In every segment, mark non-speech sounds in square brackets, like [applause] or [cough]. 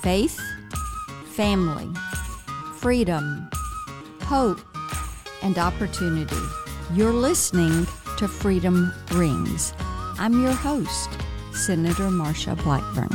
faith, family, freedom, hope, and opportunity. You're listening to Freedom Rings. I'm your host, Senator Marsha Blackburn.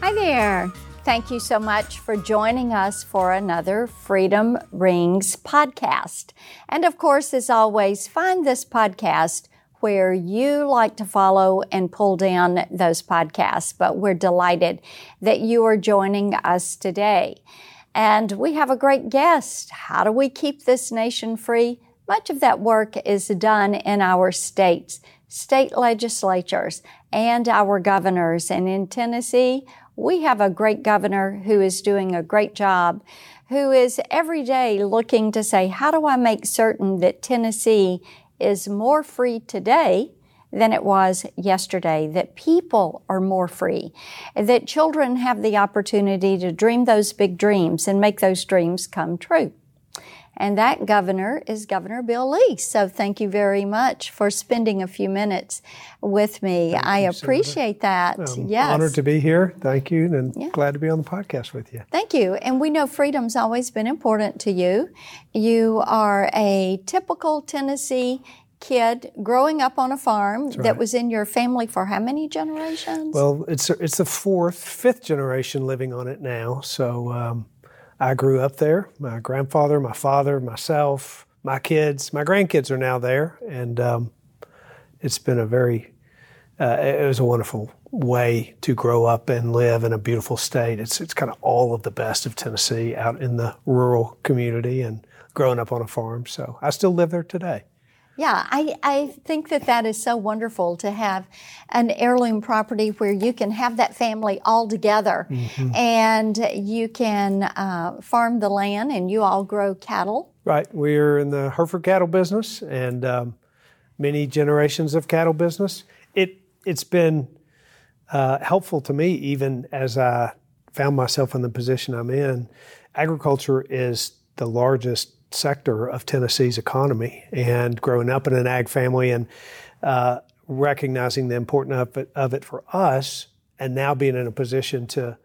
Hi there. Thank you so much for joining us for another Freedom Rings podcast. And of course, as always, find this podcast where you like to follow and pull down those podcasts. But we're delighted that you are joining us today. And we have a great guest. How do we keep this nation free? Much of that work is done in our states, state legislatures, and our governors. And in Tennessee, we have a great governor who is doing a great job, who is every day looking to say, how do I make certain that Tennessee is more free today than it was yesterday, that people are more free, that children have the opportunity to dream those big dreams and make those dreams come true. And that governor is Governor Bill Lee. So thank you very much for spending a few minutes with me. Thank I appreciate Senator. that. I'm yes. Honored to be here. Thank you, and Yeah. glad to be on the podcast with you. Thank you. And we know freedom's always been important to you. You are a typical Tennessee kid growing up on a farm that was in your family for how many generations? Well, it's it's the fourth, fifth generation living on it now. So um, I grew up there. My grandfather, my father, myself, my kids, my grandkids are now there, and um, it's been a very uh, it was a wonderful way to grow up and live in a beautiful state. It's it's kind of all of the best of Tennessee out in the rural community and growing up on a farm. So I still live there today. Yeah, I, I think that that is so wonderful to have an heirloom property where you can have that family all together Mm-hmm. and you can uh, farm the land and you all grow cattle. Right. We're in the Hereford cattle business and um, many generations of cattle business. It it's been uh, helpful to me even as I found myself in the position I'm in. Agriculture is the largest sector of Tennessee's economy, and growing up in an ag family and uh, recognizing the importance of it, of it for us, and now being in a position to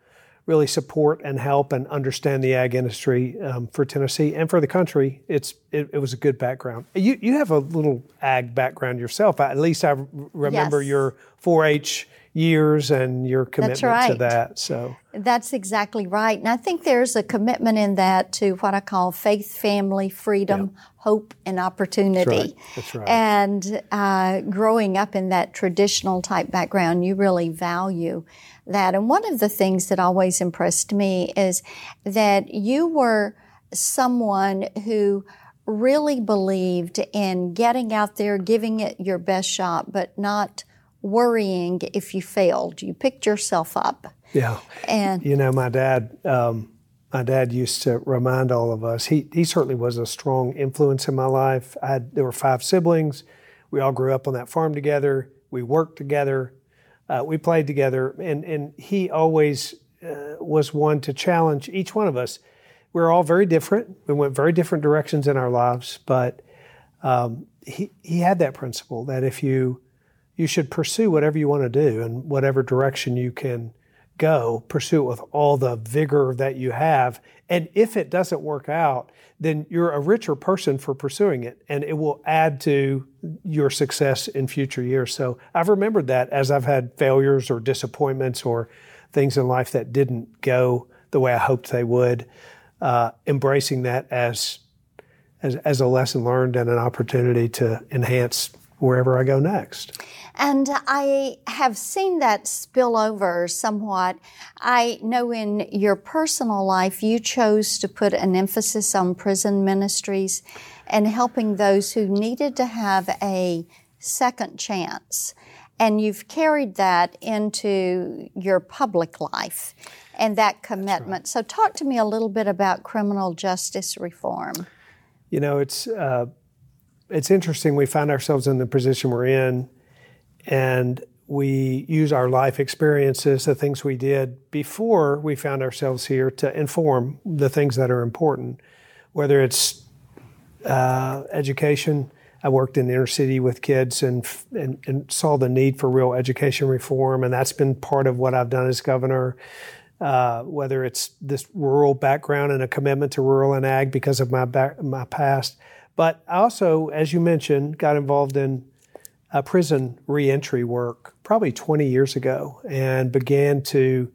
really support and help and understand the ag industry um, for Tennessee and for the country. It's it, it was a good background. You you have a little ag background yourself. At least I remember Yes. your 4-H years and your commitment to that. So That's exactly right. And I think there's a commitment in that to what I call faith, family, freedom, hope, and opportunity. That's right. That's right. And uh, growing up in that traditional type background, you really value that. And one of the things that always impressed me is that you were someone who really believed in getting out there, giving it your best shot, but not worrying if you failed. You picked yourself up. yeah. And You know, my dad, um, my dad used to remind all of us. He he certainly was a strong influence in my life. I had there were five siblings. We all grew up on that farm together. We worked together. Uh, we played together, and and he always uh, was one to challenge each one of us. We were all very different. We went very different directions in our lives, but um, he he had that principle that if you you should pursue whatever you want to do and whatever direction you can go, pursue it with all the vigor that you have. And if it doesn't work out, then you're a richer person for pursuing it and it will add to your success in future years. So I've remembered that as I've had failures or disappointments or things in life that didn't go the way I hoped they would, uh, embracing that as, as, as a lesson learned and an opportunity to enhance wherever I go next. And I have seen that spill over somewhat. I know in your personal life, you chose to put an emphasis on prison ministries and helping those who needed to have a second chance. And you've carried that into your public life and that commitment. So, talk to me a little bit about criminal justice reform. You know, it's uh, it's interesting. We find ourselves in the position we're in, and we use our life experiences, the things we did before we found ourselves here, to inform the things that are important, whether it's uh, education, I worked in the inner city with kids and, and, and saw the need for real education reform, and that's been part of what I've done as governor. Uh, whether it's this rural background and a commitment to rural and ag because of my back, my past, but I also, as you mentioned, got involved in prison reentry work probably 20 years ago and began to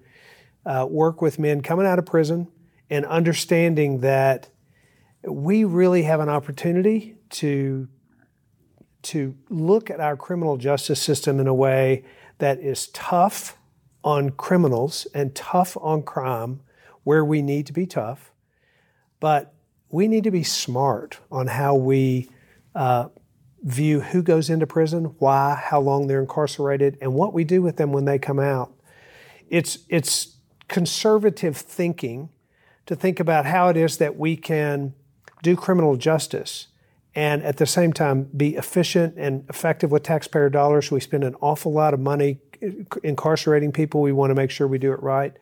uh, work with men coming out of prison and understanding that we really have an opportunity to to look at our criminal justice system in a way that is tough on criminals and tough on crime where we need to be tough, but we need to be smart on how we uh, view who goes into prison, why, how long they're incarcerated, and what we do with them when they come out. It's it's conservative thinking to think about how it is that we can do criminal justice and at the same time be efficient and effective with taxpayer dollars. We spend an awful lot of money incarcerating people. We want to make sure we do it right.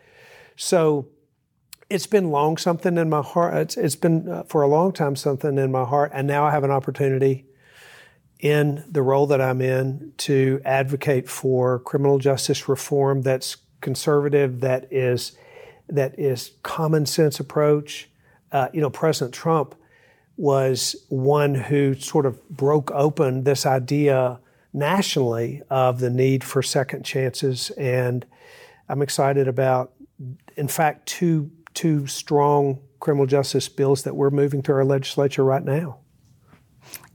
So it's been long something in my heart. It's, it's been uh, for a long time something in my heart. And now I have an opportunity in the role that I'm in to advocate for criminal justice reform that's conservative, that is that is common sense approach. Uh, you know, President Trump was one who sort of broke open this idea nationally of the need for second chances, and I'm excited about, in fact, two two strong criminal justice bills that we're moving through our legislature right now.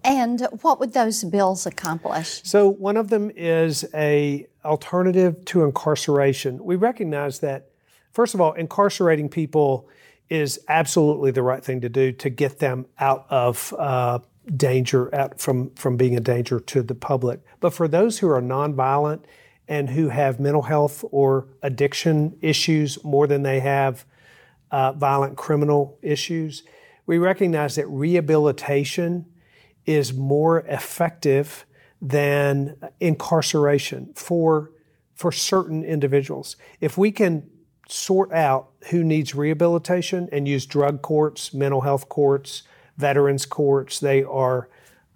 And what would those bills accomplish? So one of them is a alternative to incarceration. We recognize that first of all, incarcerating people is absolutely the right thing to do to get them out of uh, danger, out from from being a danger to the public. But for those who are nonviolent and who have mental health or addiction issues more than they have uh, violent criminal issues, we recognize that rehabilitation is more effective than incarceration for, for certain individuals. If we can sort out who needs rehabilitation and use drug courts, mental health courts, veterans courts, they are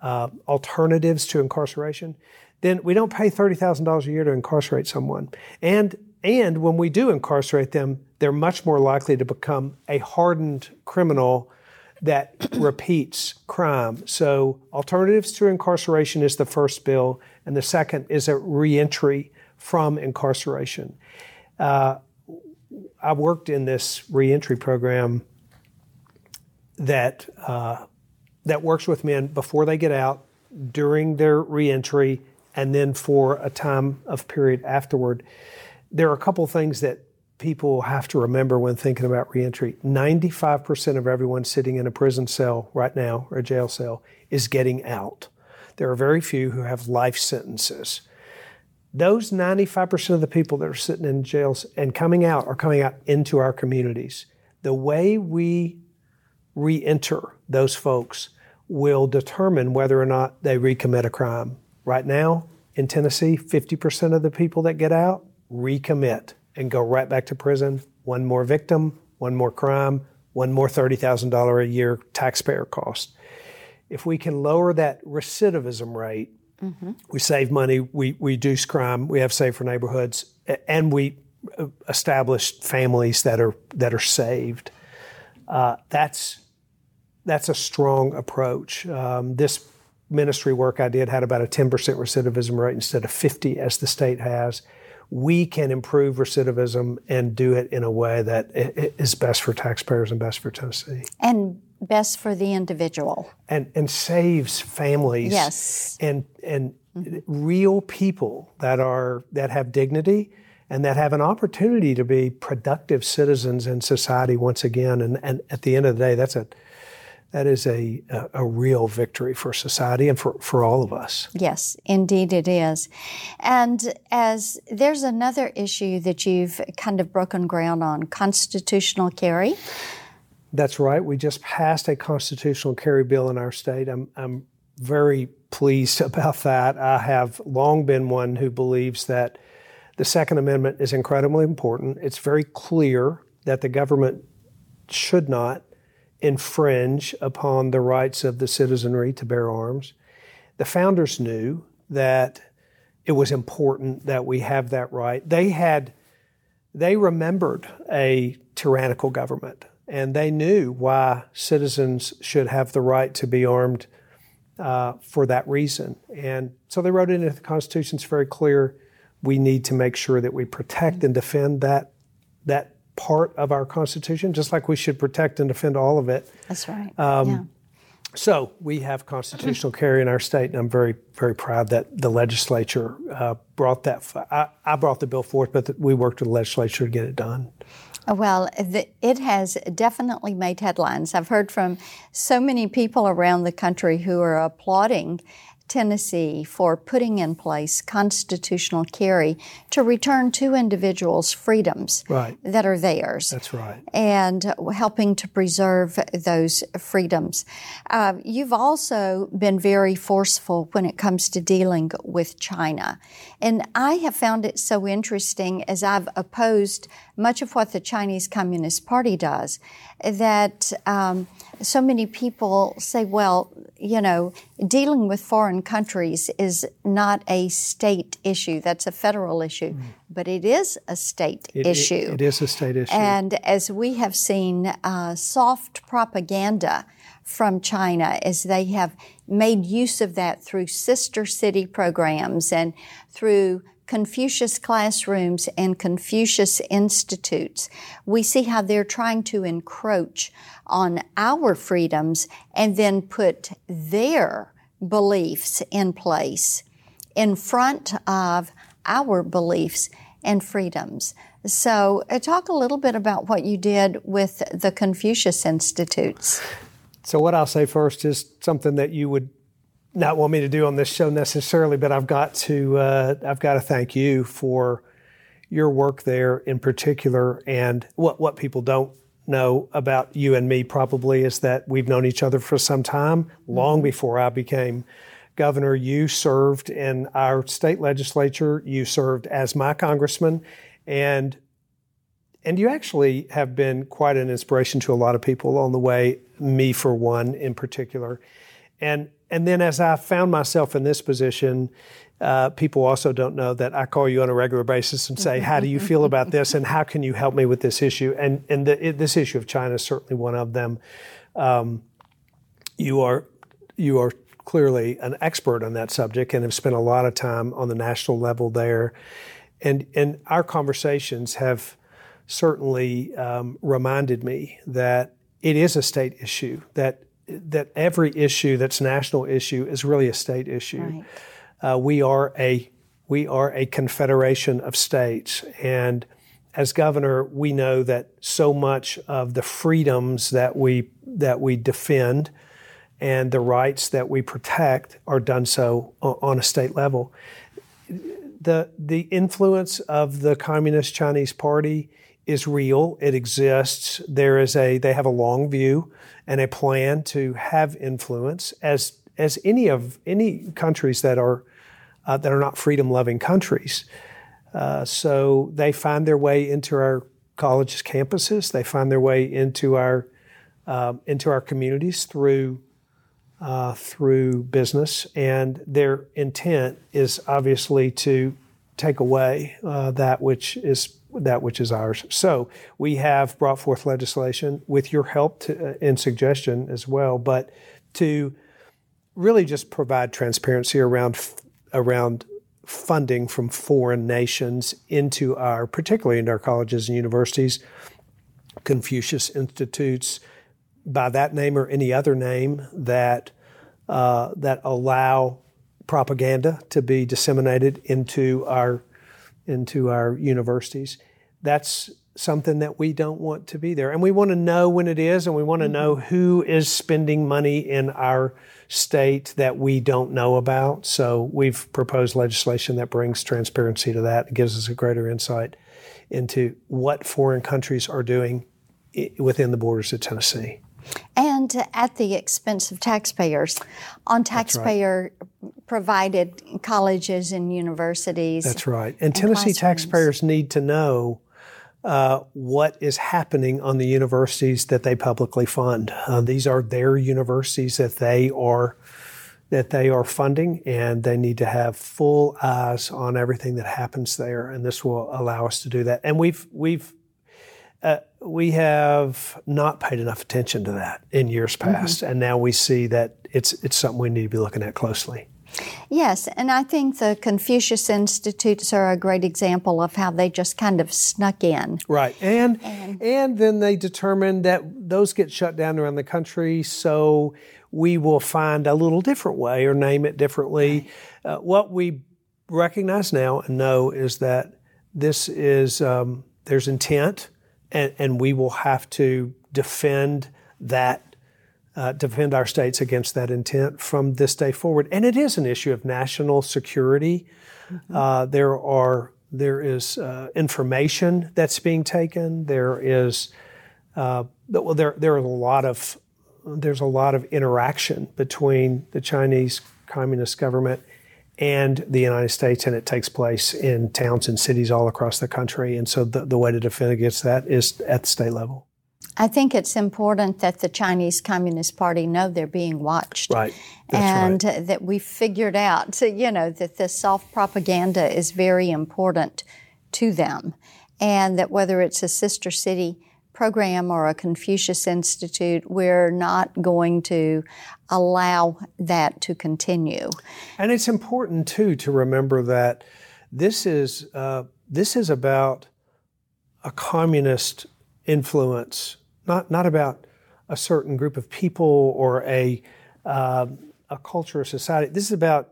uh, alternatives to incarceration, then we don't pay $30,000 a year to incarcerate someone. And, and when we do incarcerate them, they're much more likely to become a hardened criminal that [clears throat] repeats crime. So, alternatives to incarceration is the first bill, and the second is a reentry from incarceration. Uh, I worked in this reentry program that uh, that works with men before they get out, during their reentry, and then for a time of period afterward. There are a couple things that people have to remember when thinking about reentry 95% of everyone sitting in a prison cell right now or a jail cell is getting out. There are very few who have life sentences. Those 95% of the people that are sitting in jails and coming out are coming out into our communities. The way we re-enter those folks will determine whether or not they recommit a crime. Right now in Tennessee, 50% of the people that get out recommit and go right back to prison. One more victim, one more crime, one more $30,000 a year taxpayer cost. If we can lower that recidivism rate, mm-hmm. we save money, we reduce crime, we have safer neighborhoods, and we uh, establish families that are that are saved. Uh, that's that's a strong approach. Um, this ministry work I did had about a 10% recidivism rate instead of 50 as the state has we can improve recidivism and do it in a way that is best for taxpayers and best for Tennessee. And best for the individual. And and saves families. Yes. And and mm-hmm. real people that are that have dignity and that have an opportunity to be productive citizens in society once again. And and at the end of the day, that's a that is a, a, a, real victory for society and for, for all of us. Yes, indeed it is. And as there's another issue that you've kind of broken ground on constitutional carry. That's right. We just passed a constitutional carry bill in our state. I'm, I'm very pleased [laughs] about that. I have long been one who believes that the Second Amendment is incredibly important. It's very clear that the government should not infringe upon the rights of the citizenry to bear arms. the founders knew that it was important that we have that right. They had, they remembered a tyrannical government and they knew why citizens should have the right to be armed uh, for that reason. And so they wrote it into the Constitution. It's very clear. We need to make sure that we protect and defend that that part of our Constitution, just like we should protect and defend all of it. That's right. Um, yeah. So we have constitutional carry in our state, and I'm very, very proud that the legislature uh, brought that. I, I, brought the bill forth, but the, we worked with the legislature to get it done. Well, the, it has definitely made headlines. I've heard from so many people around the country who are applauding Tennessee for putting in place constitutional carry to return to individuals freedoms right. that are theirs. That's right. And helping to preserve those freedoms. Uh, you've also been very forceful when it comes to dealing with China. And I have found it so interesting as I've opposed much of what the Chinese Communist Party does that um, so many people say, well, you know, dealing with foreign countries is not a state issue. That's a federal issue. Mm. But it is a state it, issue. It, it is a state issue. And as we have seen uh, soft propaganda from China, as they have made use of that through sister city programs and through Confucius classrooms and Confucius institutes, we see how they're trying to encroach on our freedoms and then put their beliefs in place in front of our beliefs and freedoms. So, uh, talk a little bit about what you did with the Confucius Institutes. So, what I'll say first is something that you would not want me to do on this show necessarily, but I've got to uh, I've got to thank you for your work there in particular. And what what people don't know about you and me probably is that we've known each other for some time, long mm-hmm. before I became governor. You served in our state legislature. You served as my congressman, and and you actually have been quite an inspiration to a lot of people along the way. Me, for one, in particular, and and then as I found myself in this position, uh, people also don't know that I call you on a regular basis and say, "How do you feel [laughs] about this?" and "How can you help me with this issue?" And and the, it, this issue of China is certainly one of them. Um, you are you are clearly an expert on that subject and have spent a lot of time on the national level there, and and our conversations have certainly um, reminded me that it is a state issue that that every issue that's national issue is really a state issue. Right uh, we are a we are a confederation of states, and as governor, we know that so much of the freedoms that we that we defend and the rights that we protect are done so on a state level. The the influence of the Communist Chinese Party is real. It exists. There is a they have a long view and a plan to have influence as as any of any countries that are uh, that are not freedom loving countries. Uh, so they find their way into our colleges campuses. They find their way into our um, into our communities through uh, through business, and their intent is obviously to take away uh, that which is that which is ours. So we have brought forth legislation with your help to, uh, and suggestion as well, but to really just provide transparency around f- around funding from foreign nations into our, particularly into our colleges and universities, Confucius Institutes, by that name or any other name that uh, that allow propaganda to be disseminated into our into our universities. That's something that we don't want to be there. And we want to know when it is, and we want to know mm-hmm. who is spending money in our state that we don't know about. So we've proposed legislation that brings transparency to that. It gives us a greater insight into what foreign countries are doing within the borders of Tennessee. And at the expense of taxpayers, on taxpayer right. provided colleges and universities. That's right. And, and Tennessee taxpayers need to know uh, what is happening on the universities that they publicly fund. Uh, these are their universities that they are that they are funding, and they need to have full eyes on everything that happens there. And this will allow us to do that. And we've we've uh, we have not paid enough attention to that in years mm-hmm. past, mm-hmm. and now we see that it's it's something we need to be looking at closely. Yes, and I think the Confucius Institutes are a great example of how they just kind of snuck in. Right, and and, and then they determined that those get shut down around the country, so we will find a little different way or name it differently. Right. Uh, what we recognize now and know is that this is um, there's intent, and, and we will have to defend that uh, defend our states against that intent from this day forward. And it is an issue of national security. Mm-hmm. Uh, there are there is uh, information that's being taken. There is uh, well, there there are a lot of there's a lot of interaction between the Chinese Communist government and the United States, and it takes place in towns and cities all across the country. And so the, the way to defend against that is at the state level. I think it's important that the Chinese Communist Party know they're being watched. Right. That's and right. that we figured out, you know, that this soft propaganda is very important to them. And that whether it's a sister city program or a Confucius Institute, we're not going to allow that to continue. And it's important, too, to remember that this is, uh, this is about a communist influence not, not about a certain group of people or a, uh, a culture or society. This is about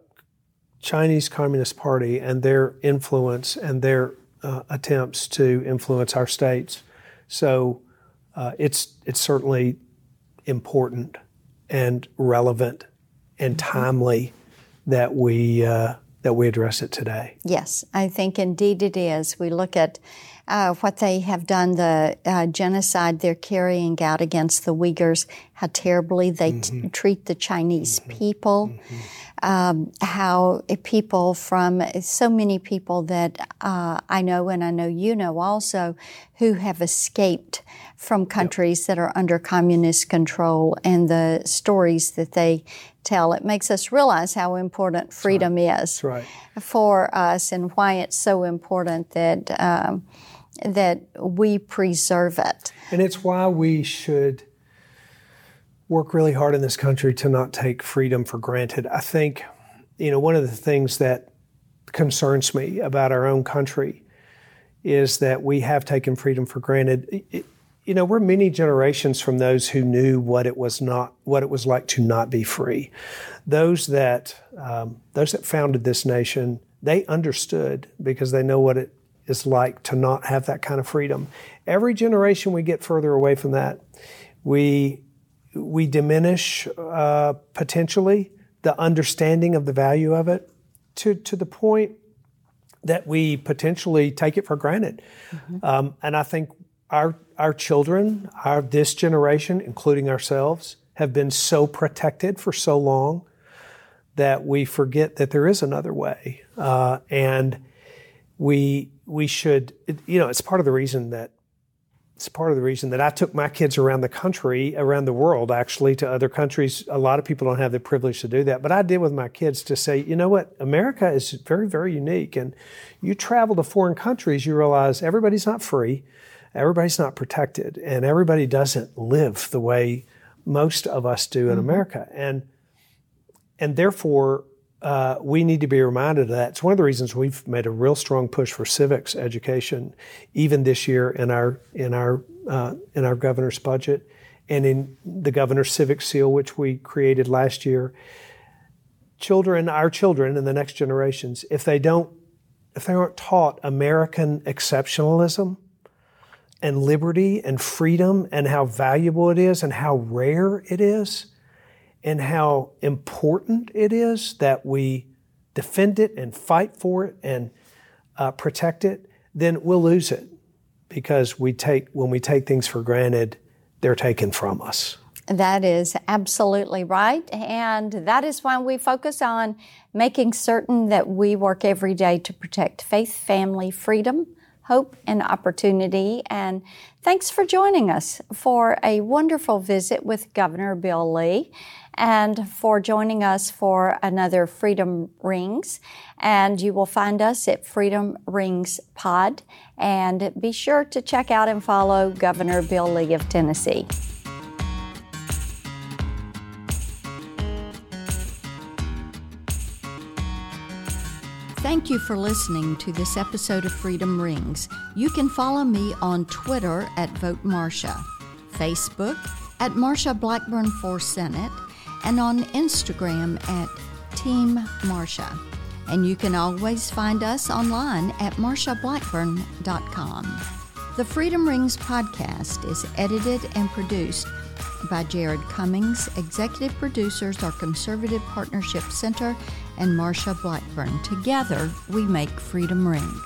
Chinese Communist Party and their influence and their uh, attempts to influence our states. So uh, it's it's certainly important and relevant and mm-hmm. timely that we uh, that we address it today. Yes, I think indeed it is. We look at uh, what they have done, the uh, genocide they're carrying out against the Uyghurs, how terribly they mm-hmm. t- treat the Chinese mm-hmm. people, mm-hmm. Um, how people from so many people that uh, I know and I know you know also who have escaped from countries yep. that are under communist control and the stories that they tell. It makes us realize how important freedom right. is right. for us and why it's so important that. Um, that we preserve it. And it's why we should work really hard in this country to not take freedom for granted. I think, you know, one of the things that concerns me about our own country is that we have taken freedom for granted. It, you know, we're many generations from those who knew what it was not, what it was like to not be free. Those that, um, those that founded this nation, they understood because they know what it is like to not have that kind of freedom. Every generation we get further away from that, we we diminish uh, potentially the understanding of the value of it to to the point that we potentially take it for granted. Mm-hmm. Um, and I think our our children, our this generation, including ourselves, have been so protected for so long that we forget that there is another way, uh, and we we should, you know, it's part of the reason that it's part of the reason that I took my kids around the country, around the world, actually, to other countries. A lot of people don't have the privilege to do that, but I did with my kids to say, you know what, America is very, very unique. And you travel to foreign countries, you realize everybody's not free, everybody's not protected, and everybody doesn't live the way most of us do in mm-hmm. America. And and therefore, uh, we need to be reminded of that. It's one of the reasons we've made a real strong push for civics education, even this year in our in our uh, in our governor's budget, and in the governor's civic seal, which we created last year. Children, our children, and the next generations, if they don't, if they aren't taught American exceptionalism and liberty and freedom and how valuable it is and how rare it is and how important it is that we defend it and fight for it and uh, protect it, then we'll lose it because we take when we take things for granted, they're taken from us. That is absolutely right. And that is why we focus on making certain that we work every day to protect faith, family, freedom, hope and opportunity. And thanks for joining us for a wonderful visit with Governor Bill Lee and for joining us for another Freedom Rings. And you will find us at Freedom Rings Pod. And be sure to check out and follow Governor Bill Lee of Tennessee. Thank you for listening to this episode of Freedom Rings. You can follow me on Twitter at Vote Marsha, Facebook at Marsha Blackburn for Senate, and on Instagram at Team Marsha. And you can always find us online at marshablackburn.com. The Freedom Rings podcast is edited and produced by Jared Cummings. Executive producers are Conservative Partnership Center and Marsha Blackburn. Together, we make Freedom Ring.